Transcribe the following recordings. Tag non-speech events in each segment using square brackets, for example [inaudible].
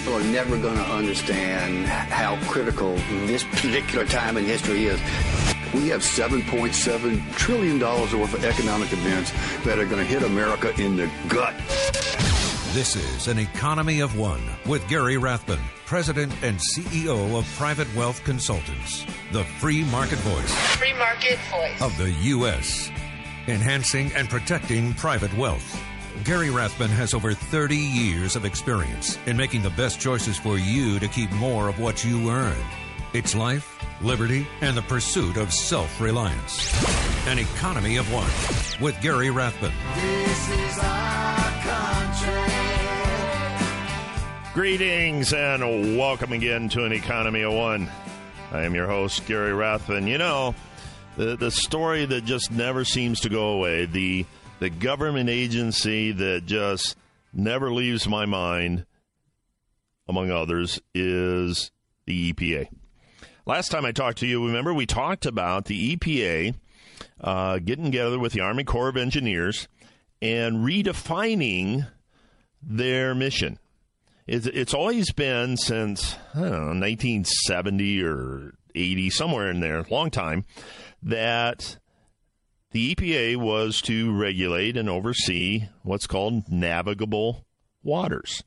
People are never going to understand how critical this particular time in history is. We have $7.7 trillion worth of economic events that are going to hit America in the gut. This is an economy of one with Gary Rathbun, President and CEO of Private Wealth Consultants, the free market voice Free market voice. of the U.S., enhancing and protecting private wealth. Gary Rathbun has over 30 years of experience in making the best choices for you to keep more of what you earn. It's life, liberty, and the pursuit of self reliance. An economy of one with Gary Rathbun. This is our country. Greetings and welcome again to an Economy of One. I am your host, Gary Rathbun. You know, the, the story that just never seems to go away, the, the government agency that just never leaves my mind, among others, is the EPA. Last time I talked to you, remember we talked about the EPA uh, getting together with the Army Corps of Engineers and redefining their mission. It's, it's always been since I don't know 1970 or 80, somewhere in there, long time, that the EPA was to regulate and oversee what's called navigable waters.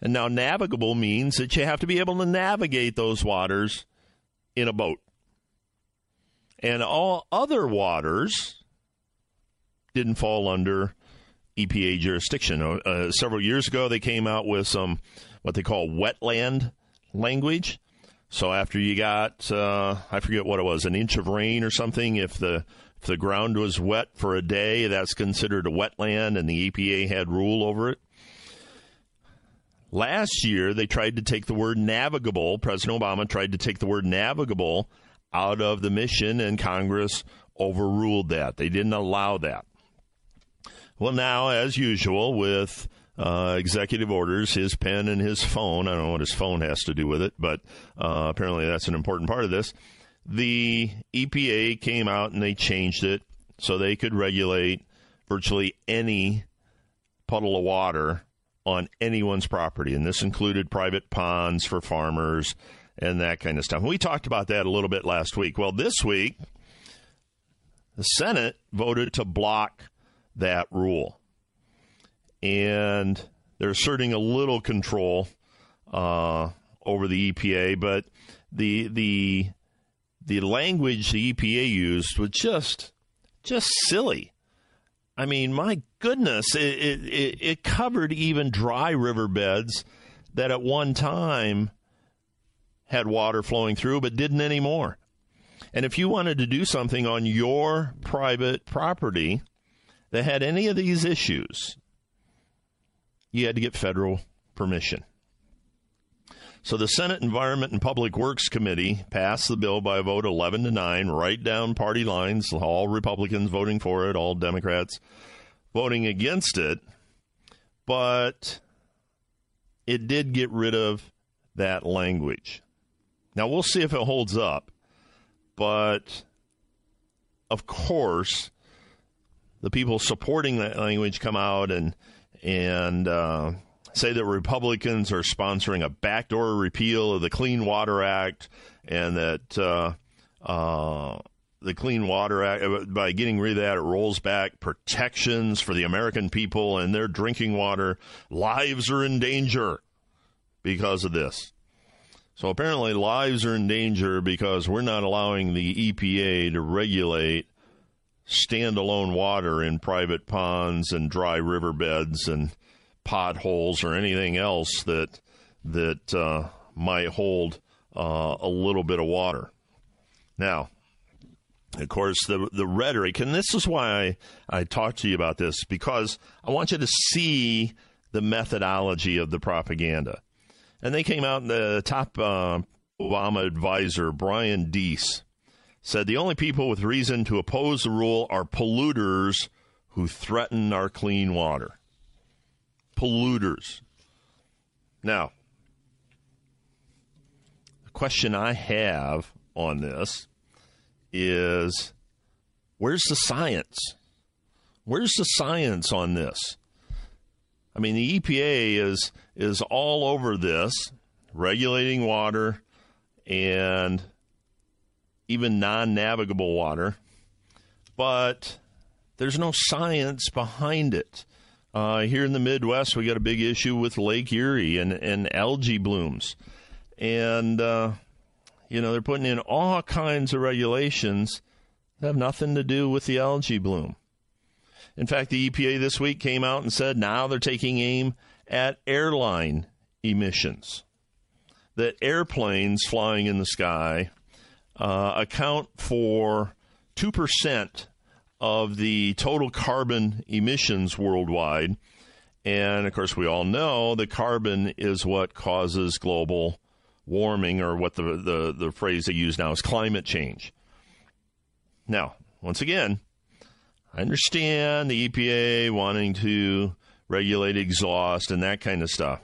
And now, navigable means that you have to be able to navigate those waters in a boat. And all other waters didn't fall under EPA jurisdiction. Uh, uh, several years ago, they came out with some what they call wetland language. So after you got, uh, I forget what it was, an inch of rain or something, if the if the ground was wet for a day, that's considered a wetland, and the EPA had rule over it. Last year, they tried to take the word navigable. President Obama tried to take the word navigable out of the mission, and Congress overruled that. They didn't allow that. Well, now, as usual, with uh, executive orders, his pen and his phone, I don't know what his phone has to do with it, but uh, apparently that's an important part of this. The EPA came out and they changed it so they could regulate virtually any puddle of water on anyone's property. And this included private ponds for farmers and that kind of stuff. We talked about that a little bit last week. Well, this week, the Senate voted to block that rule. And they're asserting a little control uh, over the EPA, but the the the language the EPA used was just just silly. I mean, my goodness, it, it, it, it covered even dry riverbeds that at one time had water flowing through, but didn't anymore. And if you wanted to do something on your private property that had any of these issues, you had to get federal permission. So the Senate Environment and Public Works Committee passed the bill by a vote 11 to 9, right down party lines, all Republicans voting for it, all Democrats voting against it. But it did get rid of that language. Now we'll see if it holds up. But of course, the people supporting that language come out and and uh, say that Republicans are sponsoring a backdoor repeal of the Clean Water Act, and that uh, uh, the Clean Water Act, by getting rid of that, it rolls back protections for the American people and their drinking water. Lives are in danger because of this. So apparently, lives are in danger because we're not allowing the EPA to regulate standalone water in private ponds and dry riverbeds and potholes or anything else that that uh, might hold uh, a little bit of water. Now, of course, the the rhetoric, and this is why I, I talked to you about this because I want you to see the methodology of the propaganda. And they came out, the top uh, Obama advisor, Brian Deese, said the only people with reason to oppose the rule are polluters who threaten our clean water. Polluters. Now, the question I have on this is where's the science? Where's the science on this? I mean, the EPA is is all over this, regulating water and even non-navigable water, but there's no science behind it. Uh, here in the Midwest, we got a big issue with Lake Erie and, and algae blooms, and uh, you know they're putting in all kinds of regulations that have nothing to do with the algae bloom. In fact, the EPA this week came out and said now they're taking aim at airline emissions. That airplanes flying in the sky uh, account for 2% of the total carbon emissions worldwide. And of course, we all know that carbon is what causes global warming, or what the, the, the phrase they use now is climate change. Now, once again, I understand the EPA wanting to regulate exhaust and that kind of stuff.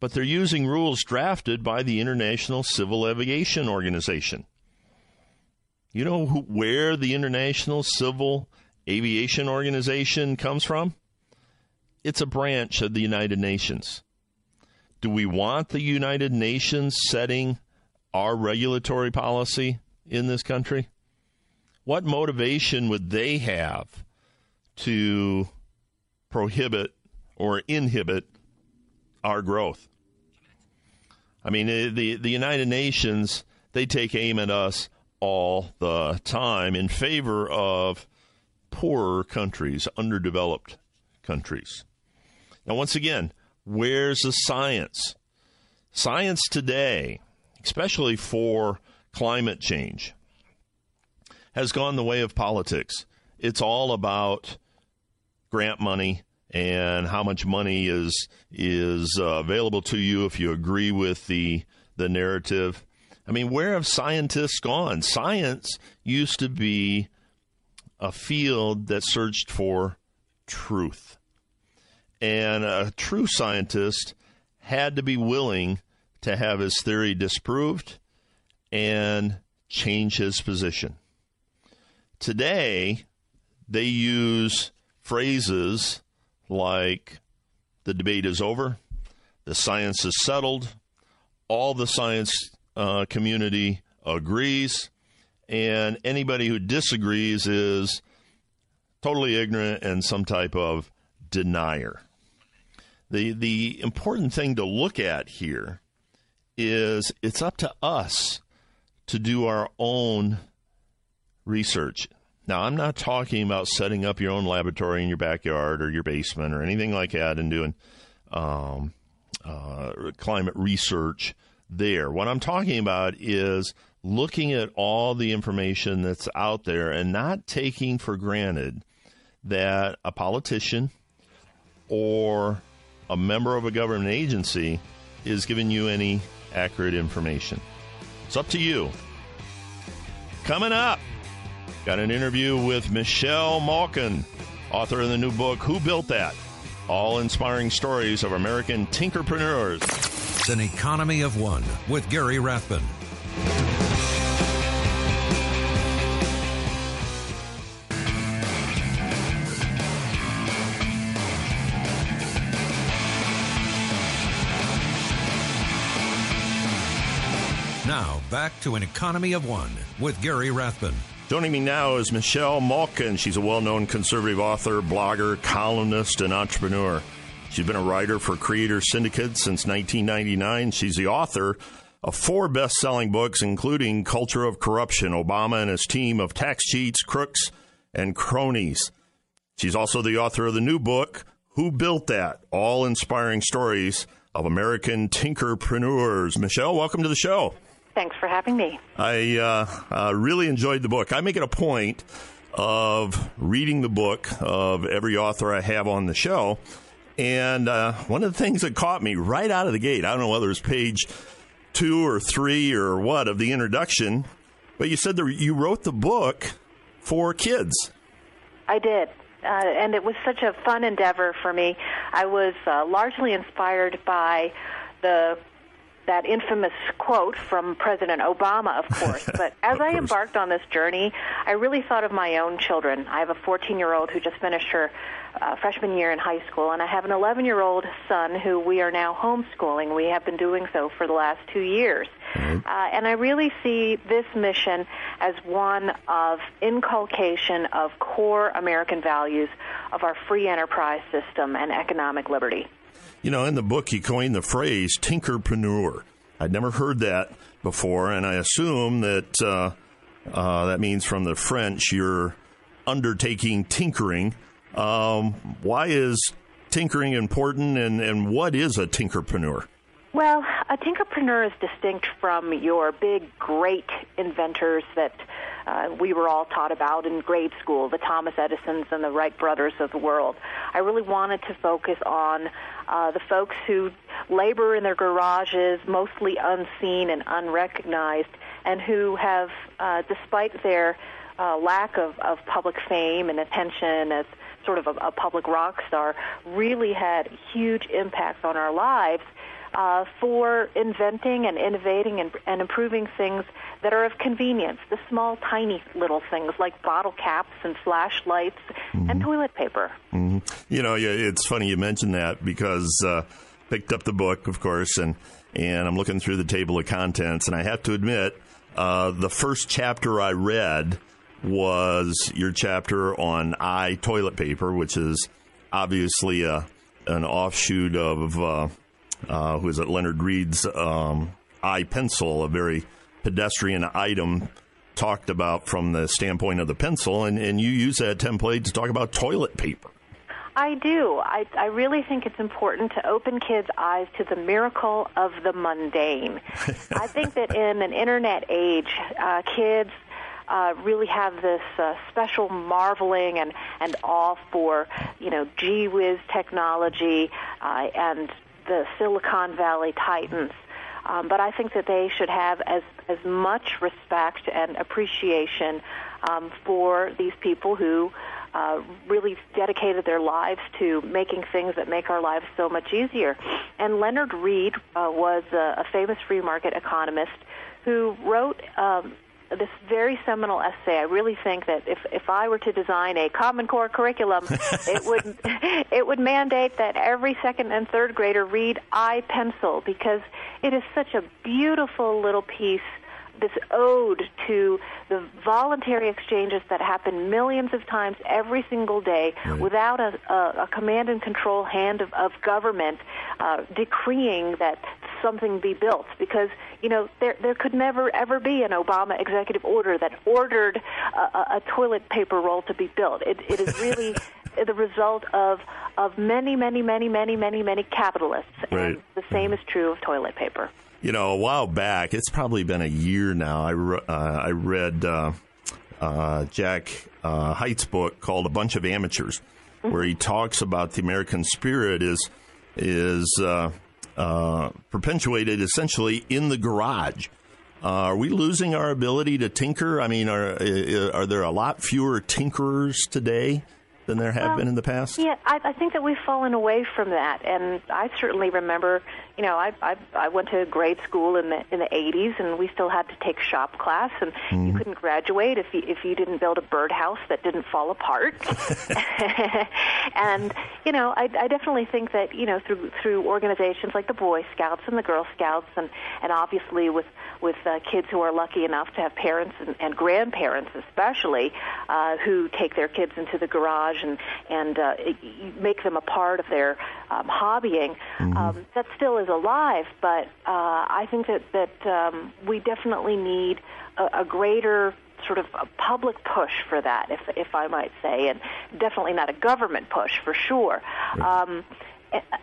But they're using rules drafted by the International Civil Aviation Organization. You know who, where the International Civil Aviation Organization comes from? It's a branch of the United Nations. Do we want the United Nations setting our regulatory policy in this country? What motivation would they have to prohibit or inhibit our growth? I mean, the the United Nations they take aim at us all the time in favor of poorer countries, underdeveloped countries. Now, once again, where's the science? Science today, especially for climate change, has gone the way of politics. It's all about grant money and how much money is is uh, available to you if you agree with the the narrative. I mean, where have scientists gone? Science used to be a field that searched for truth. And a true scientist had to be willing to have his theory disproved and change his position. Today, they use phrases like the debate is over, the science is settled, all the science uh, community agrees, and anybody who disagrees is totally ignorant and some type of denier. The, the important thing to look at here is it's up to us to do our own research. Now, I'm not talking about setting up your own laboratory in your backyard or your basement or anything like that and doing um, uh, climate research there. What I'm talking about is looking at all the information that's out there and not taking for granted that a politician or a member of a government agency is giving you any accurate information. It's up to you. Coming up. Got an interview with Michelle Malkin, author of the new book, Who Built That? All inspiring stories of American tinkerpreneurs. An economy of one with Gary Rathbun. Now, back to an economy of one with Gary Rathbun. Joining me now is Michelle Malkin. She's a well known conservative author, blogger, columnist, and entrepreneur. She's been a writer for Creator Syndicate since 1999. She's the author of four best selling books, including Culture of Corruption Obama and His Team of Tax Cheats, Crooks, and cronies. She's also the author of the new book, Who Built That? All inspiring stories of American tinkerpreneurs. Michelle, welcome to the show. Thanks for having me. I uh, uh, really enjoyed the book. I make it a point of reading the book of every author I have on the show. And uh, one of the things that caught me right out of the gate, I don't know whether it's page two or three or what of the introduction, but you said that you wrote the book for kids. I did. Uh, and it was such a fun endeavor for me. I was uh, largely inspired by the that infamous quote from President Obama, of course. [laughs] But as I embarked on this journey, I really thought of my own children. I have a 14 year old who just finished her uh, freshman year in high school, and I have an 11 year old son who we are now homeschooling. We have been doing so for the last two years. Uh, and I really see this mission as one of inculcation of core American values of our free enterprise system and economic liberty. You know, in the book, you coined the phrase tinkerpreneur. I'd never heard that before, and I assume that uh, uh, that means from the French you're undertaking tinkering. Um, why is tinkering important, and, and what is a tinkerpreneur? Well, a tinkerpreneur is distinct from your big, great inventors that uh, we were all taught about in grade school, the Thomas Edisons and the Wright brothers of the world. I really wanted to focus on uh, the folks who labor in their garages, mostly unseen and unrecognized, and who have, uh, despite their uh, lack of, of public fame and attention as sort of a, a public rock star, really had huge impacts on our lives uh, for inventing and innovating and, and improving things that are of convenience. The small, tiny little things like bottle caps and flashlights and toilet paper. You know, it's funny you mentioned that because uh, picked up the book, of course, and and I'm looking through the table of contents, and I have to admit, uh, the first chapter I read was your chapter on I toilet paper, which is obviously a an offshoot of uh, uh, who is it, Leonard Read's um, I Pencil, a very pedestrian item talked about from the standpoint of the pencil, and, and you use that template to talk about toilet paper. I do. I, I really think it's important to open kids' eyes to the miracle of the mundane. [laughs] I think that in an internet age, uh, kids uh, really have this uh, special marveling and, and awe for, you know, gee whiz technology uh, and the Silicon Valley titans. Um, but I think that they should have as as much respect and appreciation um, for these people who uh, really dedicated their lives to making things that make our lives so much easier. And Leonard Read uh, was a, a famous free market economist who wrote. Um, this very seminal essay. I really think that if if I were to design a Common Core curriculum, [laughs] it would it would mandate that every second and third grader read I Pencil because it is such a beautiful little piece this ode to the voluntary exchanges that happen millions of times every single day without a, a, a command and control hand of, of government uh, decreeing that something be built. Because you know there there could never ever be an Obama executive order that ordered a, a, a toilet paper roll to be built. It it is really [laughs] the result of of many many many many many many capitalists. Right. and the same is true of toilet paper You know, a while back, it's probably been a year now. I re- uh, I read uh, uh, Jack uh, Hitt's book called "A Bunch of Amateurs," where he talks about the American spirit is is uh, uh, perpetuated essentially in the garage. Uh, are we losing our ability to tinker? I mean, are are there a lot fewer tinkerers today than there have Well, been in the past? Yeah, I, I think that we've fallen away from that, and I certainly remember. You know, I I, I went to grade school in the in the '80s, and we still had to take shop class, and you couldn't graduate if you if you didn't build a birdhouse that didn't fall apart. [laughs] [laughs] and you know, I, I definitely think that you know through through organizations like the Boy Scouts and the Girl Scouts, and and obviously with with uh, kids who are lucky enough to have parents and, and grandparents, especially, uh, who take their kids into the garage and and uh, make them a part of their um, hobbying. Um, that still is alive, but uh, I think that that um, we definitely need a, a greater sort of a public push for that, if if I might say, and definitely not a government push for sure. Um,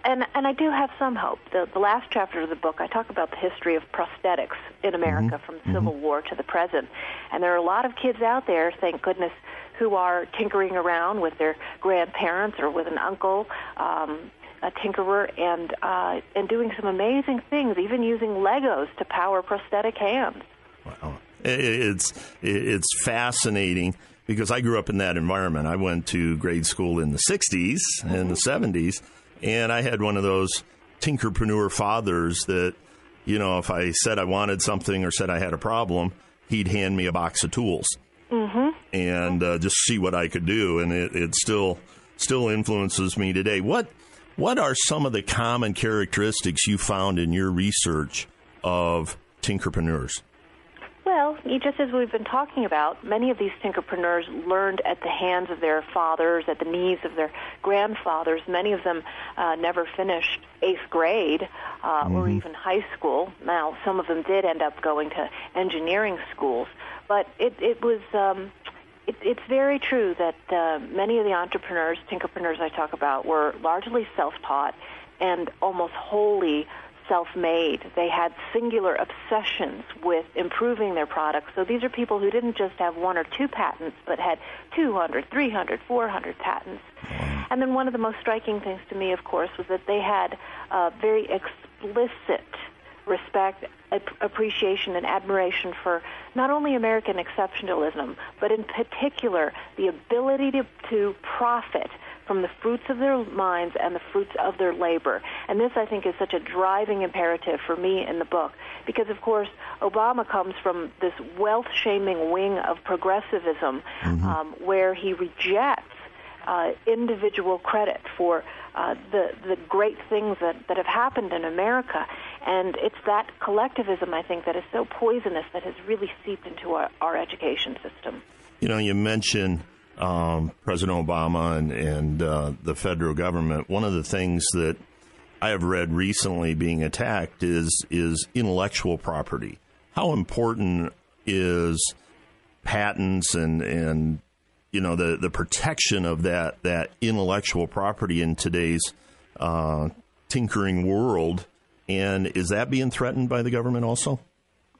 and and I do have some hope. The the last chapter of the book, I talk about the history of prosthetics in America from the Civil War to the present, and there are a lot of kids out there, thank goodness, who are tinkering around with their grandparents or with an uncle. Um, a tinkerer and uh, and doing some amazing things, even using Legos to power prosthetic hands. Wow. It's it's fascinating because I grew up in that environment. I went to grade school in the 60s and the 70s, and I had one of those tinkerpreneur fathers that, you know, if I said I wanted something or said I had a problem, he'd hand me a box of tools and uh, just see what I could do, and it, it still still influences me today. What what are some of the common characteristics you found in your research of tinkerpreneurs? Well, just as we've been talking about, many of these tinkerpreneurs learned at the hands of their fathers, at the knees of their grandfathers. Many of them uh, never finished eighth grade uh, or even high school. Now, some of them did end up going to engineering schools, but it, it was. Um, it, it's very true that uh, many of the entrepreneurs, tinkerpreneurs I talk about, were largely self-taught and almost wholly self-made. They had singular obsessions with improving their products. So these are people who didn't just have one or two patents, but had 200, 300, 400 patents. And then one of the most striking things to me, of course, was that they had uh, very explicit respect, appreciation, and admiration for not only American exceptionalism, but in particular the ability to, to profit from the fruits of their minds and the fruits of their labor. And this, I think, is such a driving imperative for me in the book because, of course, Obama comes from this wealth shaming wing of progressivism um, where he rejects uh, individual credit for uh, the the great things that, that have happened in America, and it's that collectivism I think that is so poisonous that has really seeped into our, our education system. You know, you mentioned um, President Obama and, and uh, the federal government. One of the things that I have read recently being attacked is is intellectual property. How important is patents and and you know the the protection of that that intellectual property in today's uh, tinkering world? And is that being threatened by the government also?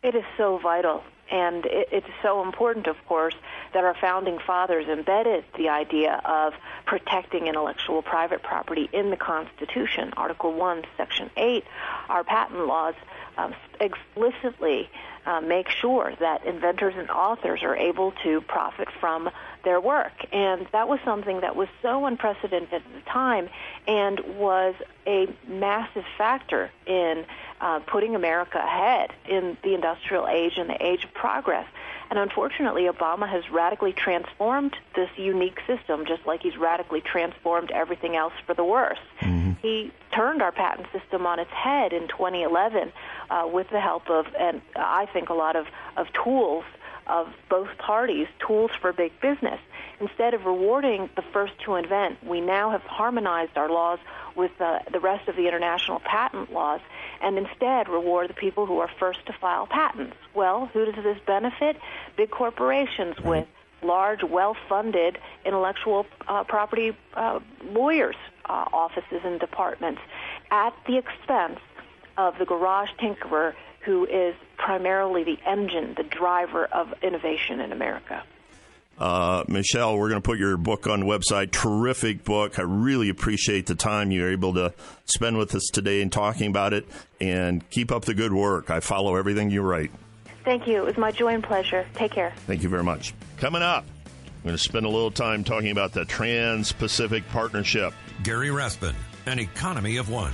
It is so vital, and it, it's so important, of course, that our founding fathers embedded the idea of protecting intellectual private property in the Constitution. Article 1, Section 8, our patent laws um, explicitly uh, make sure that inventors and authors are able to profit from their work. And that was something that was so unprecedented at the time and was a massive factor in uh, putting America ahead in the industrial age and the age of progress. And unfortunately, Obama has radically transformed this unique system, just like he's radically transformed everything else for the worse. He turned our patent system on its head in 2011 uh, with the help of, and I think, a lot of, of tools of both parties, tools for big business. Instead of rewarding the first to invent, we now have harmonized our laws with uh, the rest of the international patent laws and instead reward the people who are first to file patents. Well, who does this benefit? Big corporations with large, well-funded intellectual uh, property uh, lawyers' uh, offices and departments at the expense of the garage tinkerer who is primarily the engine, the driver of innovation in America. Uh, Michelle, we're going to put your book on the website. Terrific book. I really appreciate the time you're able to spend with us today and talking about it. And keep up the good work. I follow everything you write. Thank you. It was my joy and pleasure. Take care. Thank you very much. Coming up, I'm going to spend a little time talking about the Trans Pacific Partnership. Gary Rathbun, an economy of one.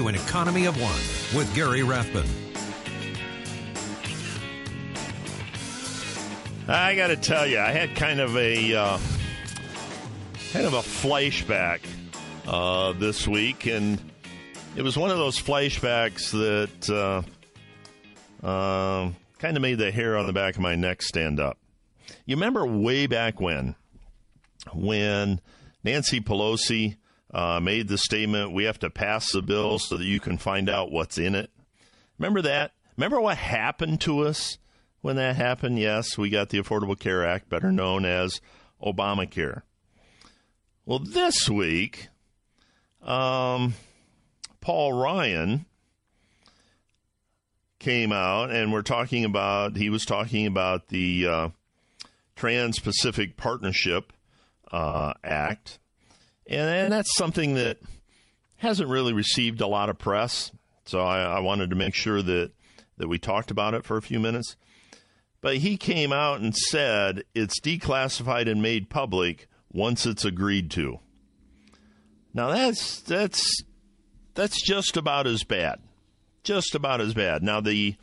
To an economy of one with Gary Rathbun. I got to tell you, I had kind of a uh, kind of a flashback uh, this week, and It was one of those flashbacks that uh, uh, kind of made the hair on the back of my neck stand up. You remember way back when, when Nancy Pelosi uh, made the statement, we have to pass the bill so that you can find out what's in it. Remember that? Remember what happened to us when that happened? Yes, we got the Affordable Care Act, better known as Obamacare. Well, this week, um, Paul Ryan came out and we're talking about, he was talking about the uh, Trans Pacific Partnership uh, Act. And, and, that's something that hasn't really received a lot of press. So I, I wanted to make sure that, that we talked about it for a few minutes. But he came out and said it's declassified and made public once it's agreed to. Now that's that's that's just about as bad. Just about as bad. Now the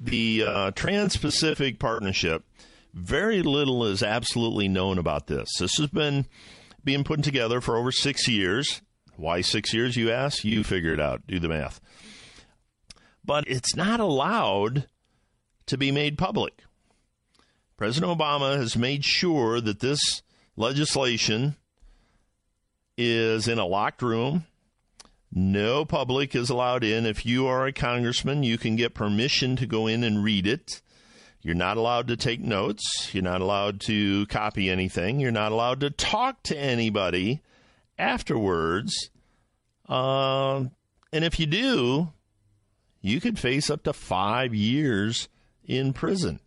the uh, Trans-Pacific Partnership, very little is absolutely known about this. This has been being put together for over six years. Why six years, you ask? You figure it out. Do the math. But it's not allowed to be made public. President Obama has made sure that this legislation is in a locked room. No public is allowed in. If you are a congressman, you can get permission to go in and read it. You're not allowed to take notes. You're not allowed to copy anything. You're not allowed to talk to anybody afterwards. Uh, and if you do, you could face up to five years in prison.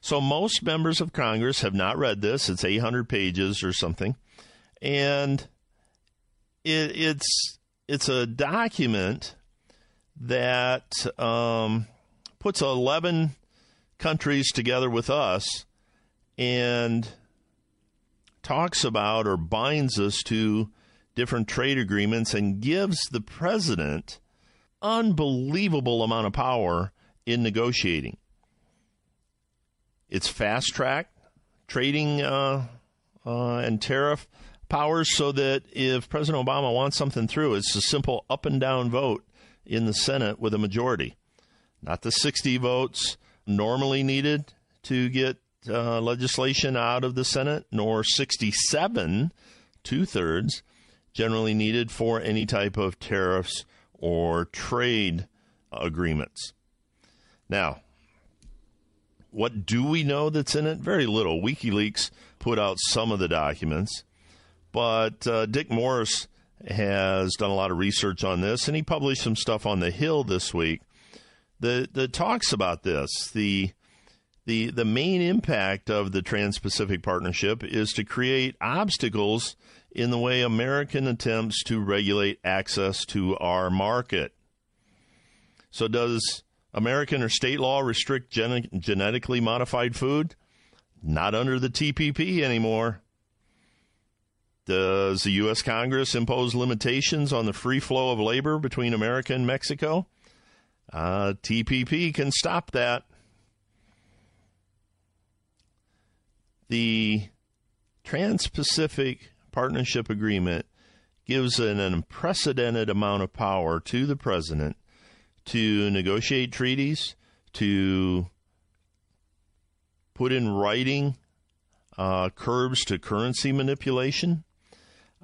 So most members of Congress have not read this. It's 800 pages or something, and it, it's it's a document that um, puts 11 countries together with us and talks about or binds us to different trade agreements and gives the president unbelievable amount of power in negotiating. It's fast track trading uh, uh, and tariff powers so that if President Obama wants something through, it's a simple up and down vote in the Senate with a majority. Not the 60 votes normally needed to get uh, legislation out of the Senate, nor 67, two thirds, generally needed for any type of tariffs or trade agreements. Now, what do we know that's in it? Very little. WikiLeaks put out some of the documents, but uh, Dick Morris has done a lot of research on this, and he published some stuff on the Hill this week that that talks about this. the the The main impact of the Trans-Pacific Partnership is to create obstacles in the way American attempts to regulate access to our market. So, does American or state law restrict gen- genetically modified food? Not under the TPP anymore. Does the U.S. Congress impose limitations on the free flow of labor between America and Mexico? Uh, TPP can stop that. The Trans Pacific Partnership Agreement gives an unprecedented amount of power to the president to negotiate treaties, to put in writing uh, curbs to currency manipulation,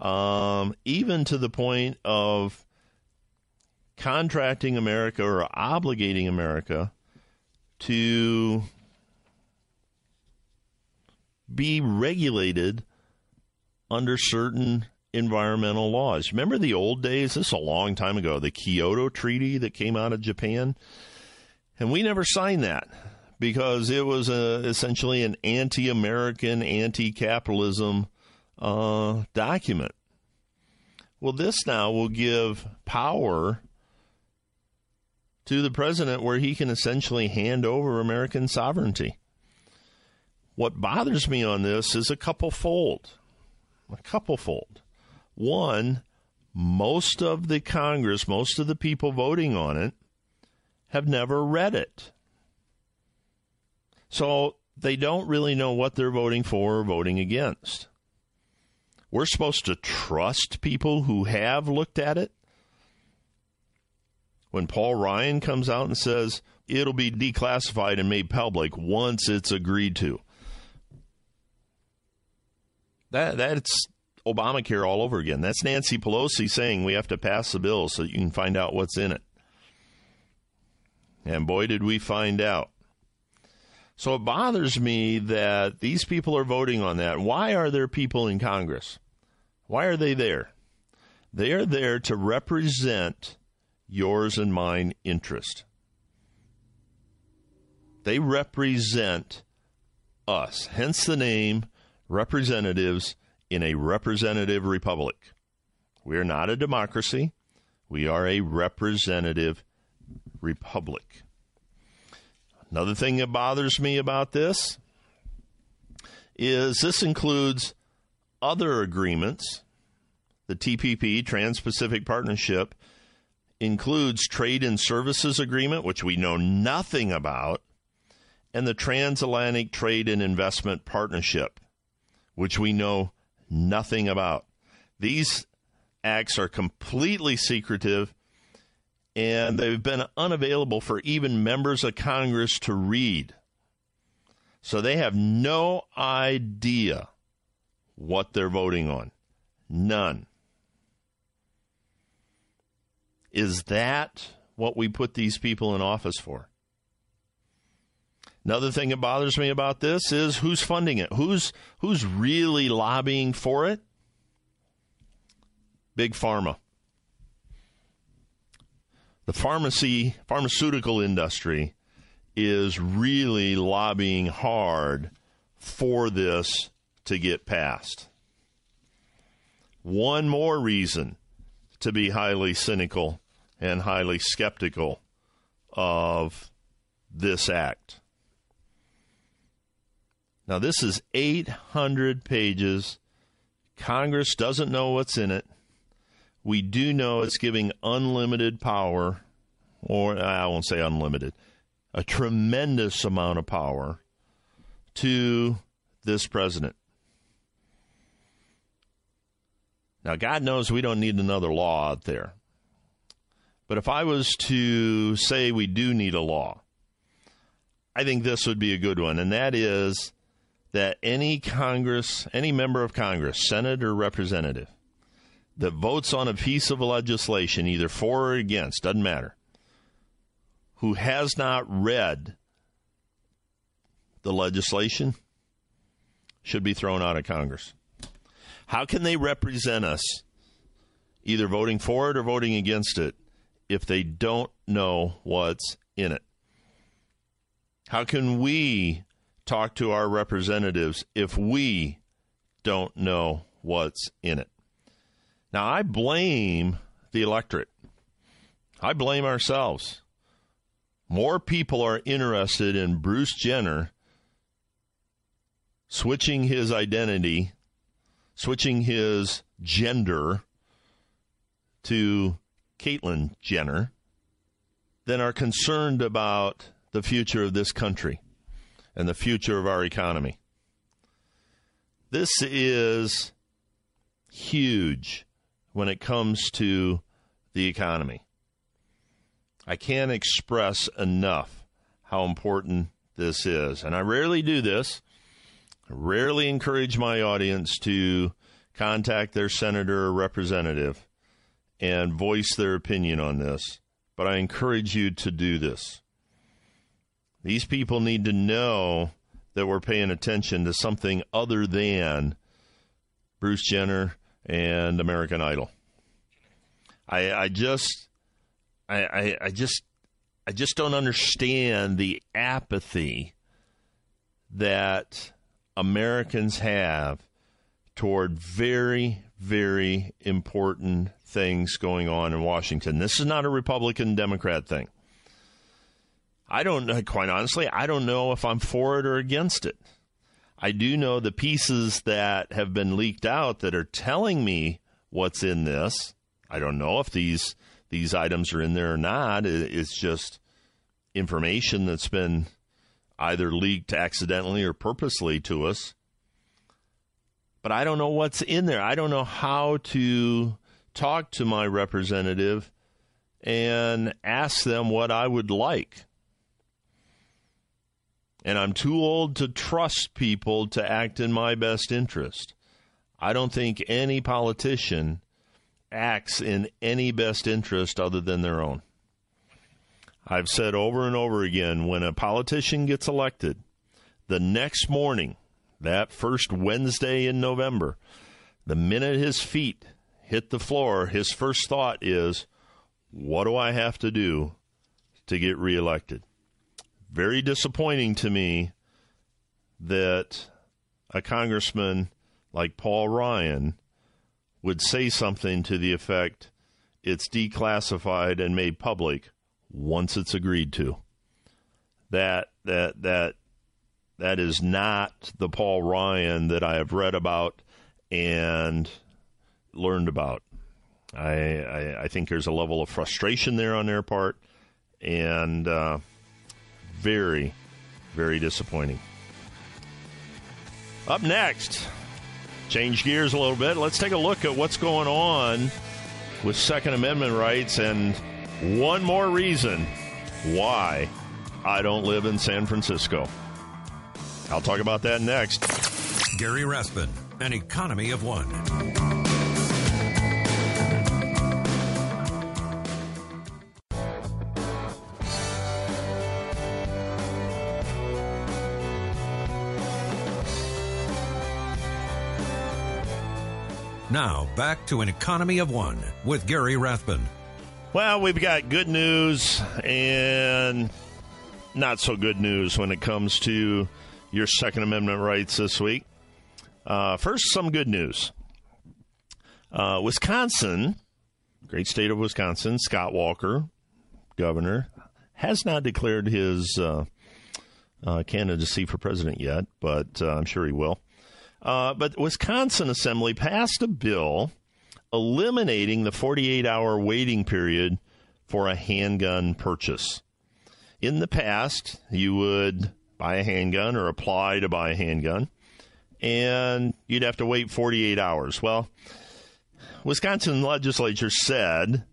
um, even to the point of contracting America or obligating America to be regulated under certain environmental laws. Remember the old days? This is a long time ago. The Kyoto Treaty that came out of Japan. And we never signed that because it was a, essentially an anti American, anti capitalism uh, document. Well, this now will give power to the president where he can essentially hand over American sovereignty. What bothers me on this is a couple fold. A couple fold. One, most of the Congress, most of the people voting on it, have never read it. So they don't really know what they're voting for or voting against. We're supposed to trust people who have looked at it. When Paul Ryan comes out and says it'll be declassified and made public once it's agreed to. That that's Obamacare all over again. That's Nancy Pelosi saying we have to pass the bill so you can find out what's in it. And boy, did we find out. So it bothers me that these people are voting on that. Why are there people in Congress? Why are they there? They are there to represent yours and mine interest. They represent us, hence the name representatives in a representative republic. We are not a democracy, we are a representative republic. Another thing that bothers me about this is this includes other agreements. The TPP, Trans Pacific Partnership, includes Trade and Services Agreement, which we know nothing about, and the Transatlantic Trade and Investment Partnership, which we know nothing about. These acts are completely secretive and they've been unavailable for even members of Congress to read. So they have no idea what they're voting on. None. Is that what we put these people in office for? Another thing that bothers me about this is who's funding it? Who's who's really lobbying for it? Big pharma. The pharmacy pharmaceutical industry is really lobbying hard for this to get passed. One more reason to be highly cynical and highly skeptical of this act. Now, this is 800 pages. Congress doesn't know what's in it. We do know it's giving unlimited power, or I won't say unlimited, a tremendous amount of power to this president. Now, God knows we don't need another law out there. But if I was to say we do need a law, I think this would be a good one, and that is that any Congress, any member of Congress, Senate or representative, that votes on a piece of legislation, either for or against, doesn't matter, who has not read the legislation should be thrown out of Congress. How can they represent us, either voting for it or voting against it, if they don't know what's in it? How can we talk to our representatives if we don't know what's in it? Now, I blame the electorate. I blame ourselves. More people are interested in Bruce Jenner switching his identity, switching his gender to Caitlyn Jenner than are concerned about the future of this country and the future of our economy. This is huge when it comes to the economy. I can't express enough how important this is. And I rarely do this. Rarely encourage my audience to contact their senator or representative and voice their opinion on this. But I encourage you to do this. These people need to know that we're paying attention to something other than Bruce Jenner and American Idol. I, I just, I, I, I just, I just don't understand the apathy that Americans have toward very, very important things going on in Washington. This is not a Republican Democrat thing. I don't, quite honestly, I don't know if I'm for it or against it. I do know the pieces that have been leaked out that are telling me what's in this. I don't know if these these items are in there or not. It's just information that's been either leaked accidentally or purposely to us. But I don't know what's in there. I don't know how to talk to my representative and ask them what I would like. And I'm too old to trust people to act in my best interest. I don't think any politician acts in any best interest other than their own. I've said over and over again when a politician gets elected, the next morning, that first Wednesday in November, the minute his feet hit the floor, his first thought is, What do I have to do to get reelected? Very disappointing to me that a congressman like Paul Ryan would say something to the effect it's declassified and made public once it's agreed to. That that that that is not the Paul Ryan that I have read about and learned about. I I, I think there's a level of frustration there on their part, and uh, very very disappointing. Up next, change gears a little bit. Let's take a look at what's going on with Second Amendment rights and one more reason why I don't live in San Francisco. I'll talk about that next. Gary Rathbun, an economy of one. Now, back to an economy of one with Gary Rathbun. Well, we've got good news and not so good news when it comes to your Second Amendment rights this week. Uh, first, some good news. Uh, Wisconsin, great state of Wisconsin, Scott Walker, governor, has not declared his uh, uh candidacy for president yet, but uh, I'm sure he will. Uh, but Wisconsin Assembly passed a bill eliminating the 48 hour waiting period for a handgun purchase. In the past, you would buy a handgun or apply to buy a handgun, and you'd have to wait 48 hours. Well, Wisconsin legislature said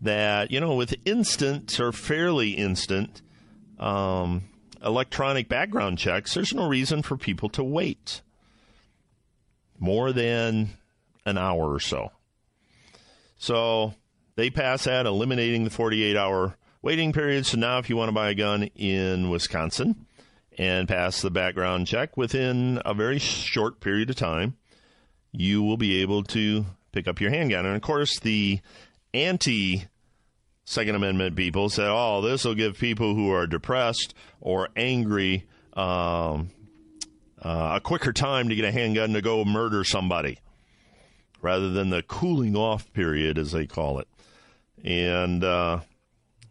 that, you know, with instant or fairly instant um, electronic background checks, there's no reason for people to wait more than an hour or so. So they pass that, eliminating the 48 hour waiting period. So now, if you want to buy a gun in Wisconsin and pass the background check within a very short period of time, you will be able to pick up your handgun. And of course, the anti Second Amendment people said, oh, this will give people who are depressed or angry um, uh, a quicker time to get a handgun to go murder somebody rather than the cooling off period, as they call it. And, uh,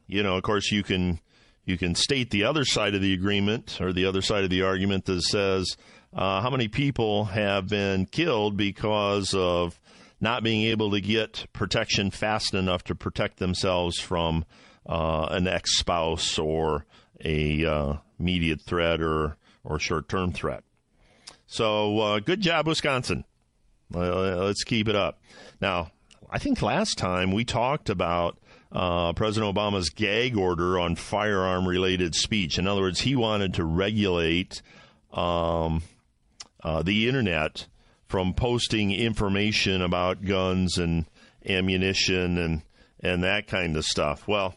you know, of course, you can you can state the other side of the agreement or the other side of the argument that says uh, how many people have been killed because of not being able to get protection fast enough to protect themselves from uh, an ex spouse or a uh, immediate threat or, or short term threat. So uh, good job, Wisconsin. Let's keep it up. Now, I think last time we talked about uh, President Obama's gag order on firearm related speech. In other words, he wanted to regulate um, uh, the internet from posting information about guns and ammunition and, and that kind of stuff. Well,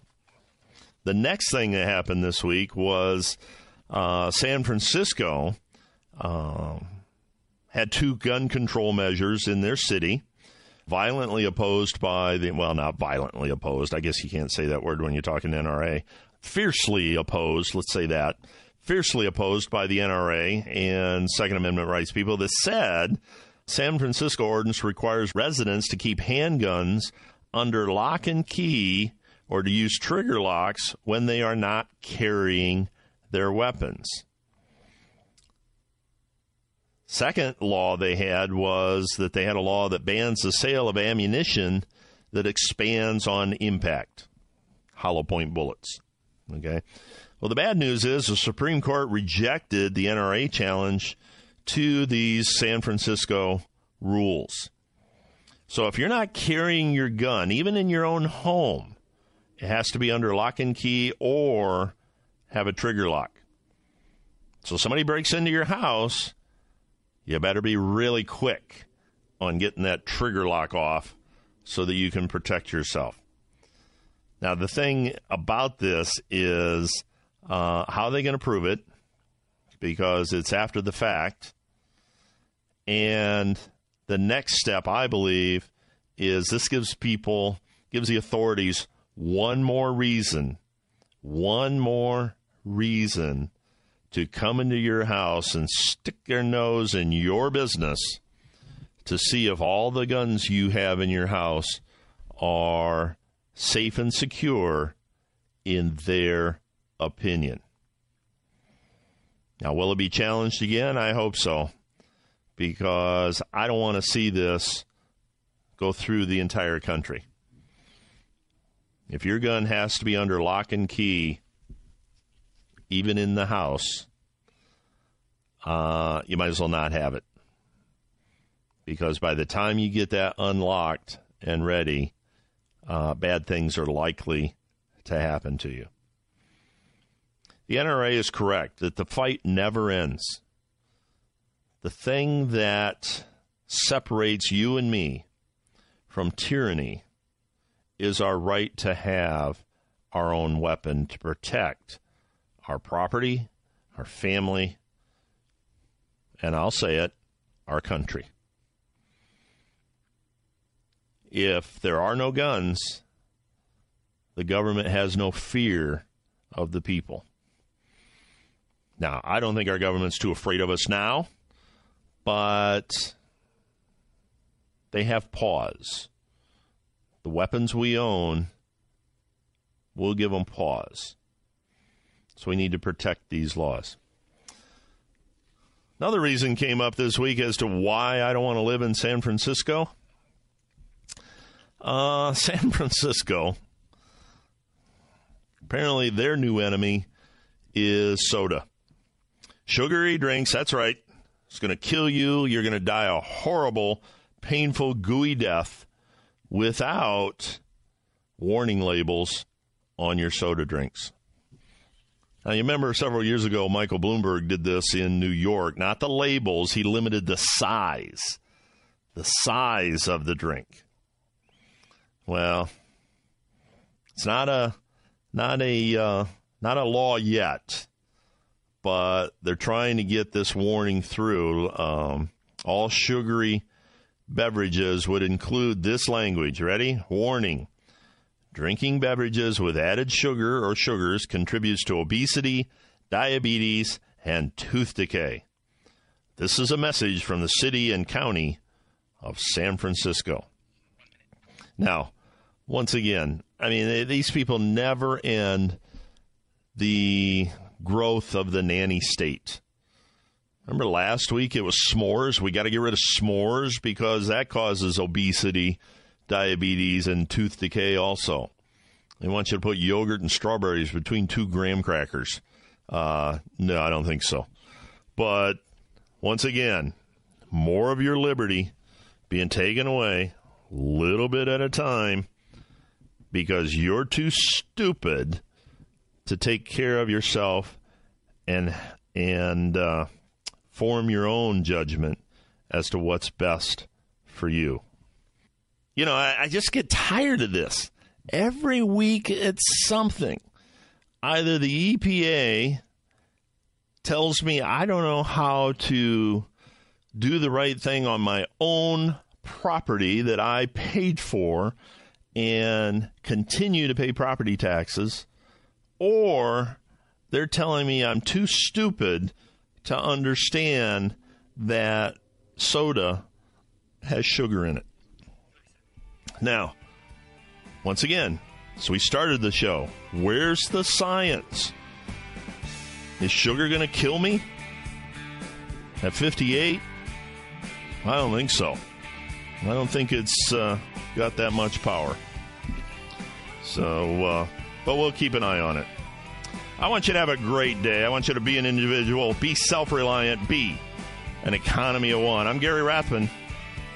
the next thing that happened this week was uh, San Francisco. Um, had two gun control measures in their city, violently opposed by the, well, not violently opposed. I guess you can't say that word when you're talking NRA. Fiercely opposed, let's say that. Fiercely opposed by the NRA and Second Amendment rights people that said San Francisco ordinance requires residents to keep handguns under lock and key or to use trigger locks when they are not carrying their weapons. Second law they had was that they had a law that bans the sale of ammunition that expands on impact, hollow point bullets. Okay. Well, the bad news is the Supreme Court rejected the NRA challenge to these San Francisco rules. So if you're not carrying your gun, even in your own home, it has to be under lock and key or have a trigger lock. So somebody breaks into your house, you better be really quick on getting that trigger lock off so that you can protect yourself. Now, the thing about this is uh, how are they going to prove it? Because it's after the fact. And the next step, I believe, is this gives people, gives the authorities one more reason, one more reason to come into your house and stick their nose in your business to see if all the guns you have in your house are safe and secure in their opinion. Now, will it be challenged again? I hope so, because I don't want to see this go through the entire country. If your gun has to be under lock and key, even in the house, uh, you might as well not have it. Because by the time you get that unlocked and ready, uh, bad things are likely to happen to you. The NRA is correct that the fight never ends. The thing that separates you and me from tyranny is our right to have our own weapon to protect our property, our family, and I'll say it, our country. If there are no guns, the government has no fear of the people. Now, I don't think our government's too afraid of us now, but they have pause. The weapons we own will give them pause. So we need to protect these laws. Another reason came up this week as to why I don't want to live in San Francisco. Uh, [laughs] San Francisco, apparently their new enemy is soda. Sugary drinks, that's right. It's going to kill you. You're going to die a horrible, painful, gooey death without warning labels on your soda drinks. Now, you remember several years ago, Michael Bloomberg did this in New York. Not the labels, he limited the size, the size of the drink. Well, it's not a not a uh, not a law yet, but they're trying to get this warning through. Um, all sugary beverages would include this language. Ready? Warning. Drinking beverages with added sugar or sugars contributes to obesity, diabetes, and tooth decay. This is a message from the city and county of San Francisco. Now, once again, I mean, eh, these people never end the growth of the nanny state. Remember last week it was s'mores? We got to get rid of s'mores because that causes obesity, diabetes, and tooth decay also. They want you to put yogurt and strawberries between two graham crackers. Uh, no, I don't think so. But once again, more of your liberty being taken away, little bit at a time, because you're too stupid to take care of yourself and and uh, form your own judgment as to what's best for you. You know, I, I just get tired of this. Every week it's something. Either the EPA tells me I don't know how to do the right thing on my own property that I paid for and continue to pay property taxes, or they're telling me I'm too stupid to understand that soda has sugar in it. Now, once again, so we started the show. Where's the science? Is sugar going to kill me at 58? I don't think so. I don't think it's uh, got that much power. So, uh, but we'll keep an eye on it. I want you to have a great day. I want you to be an individual, be self reliant, be an economy of one. I'm Gary Rathbun.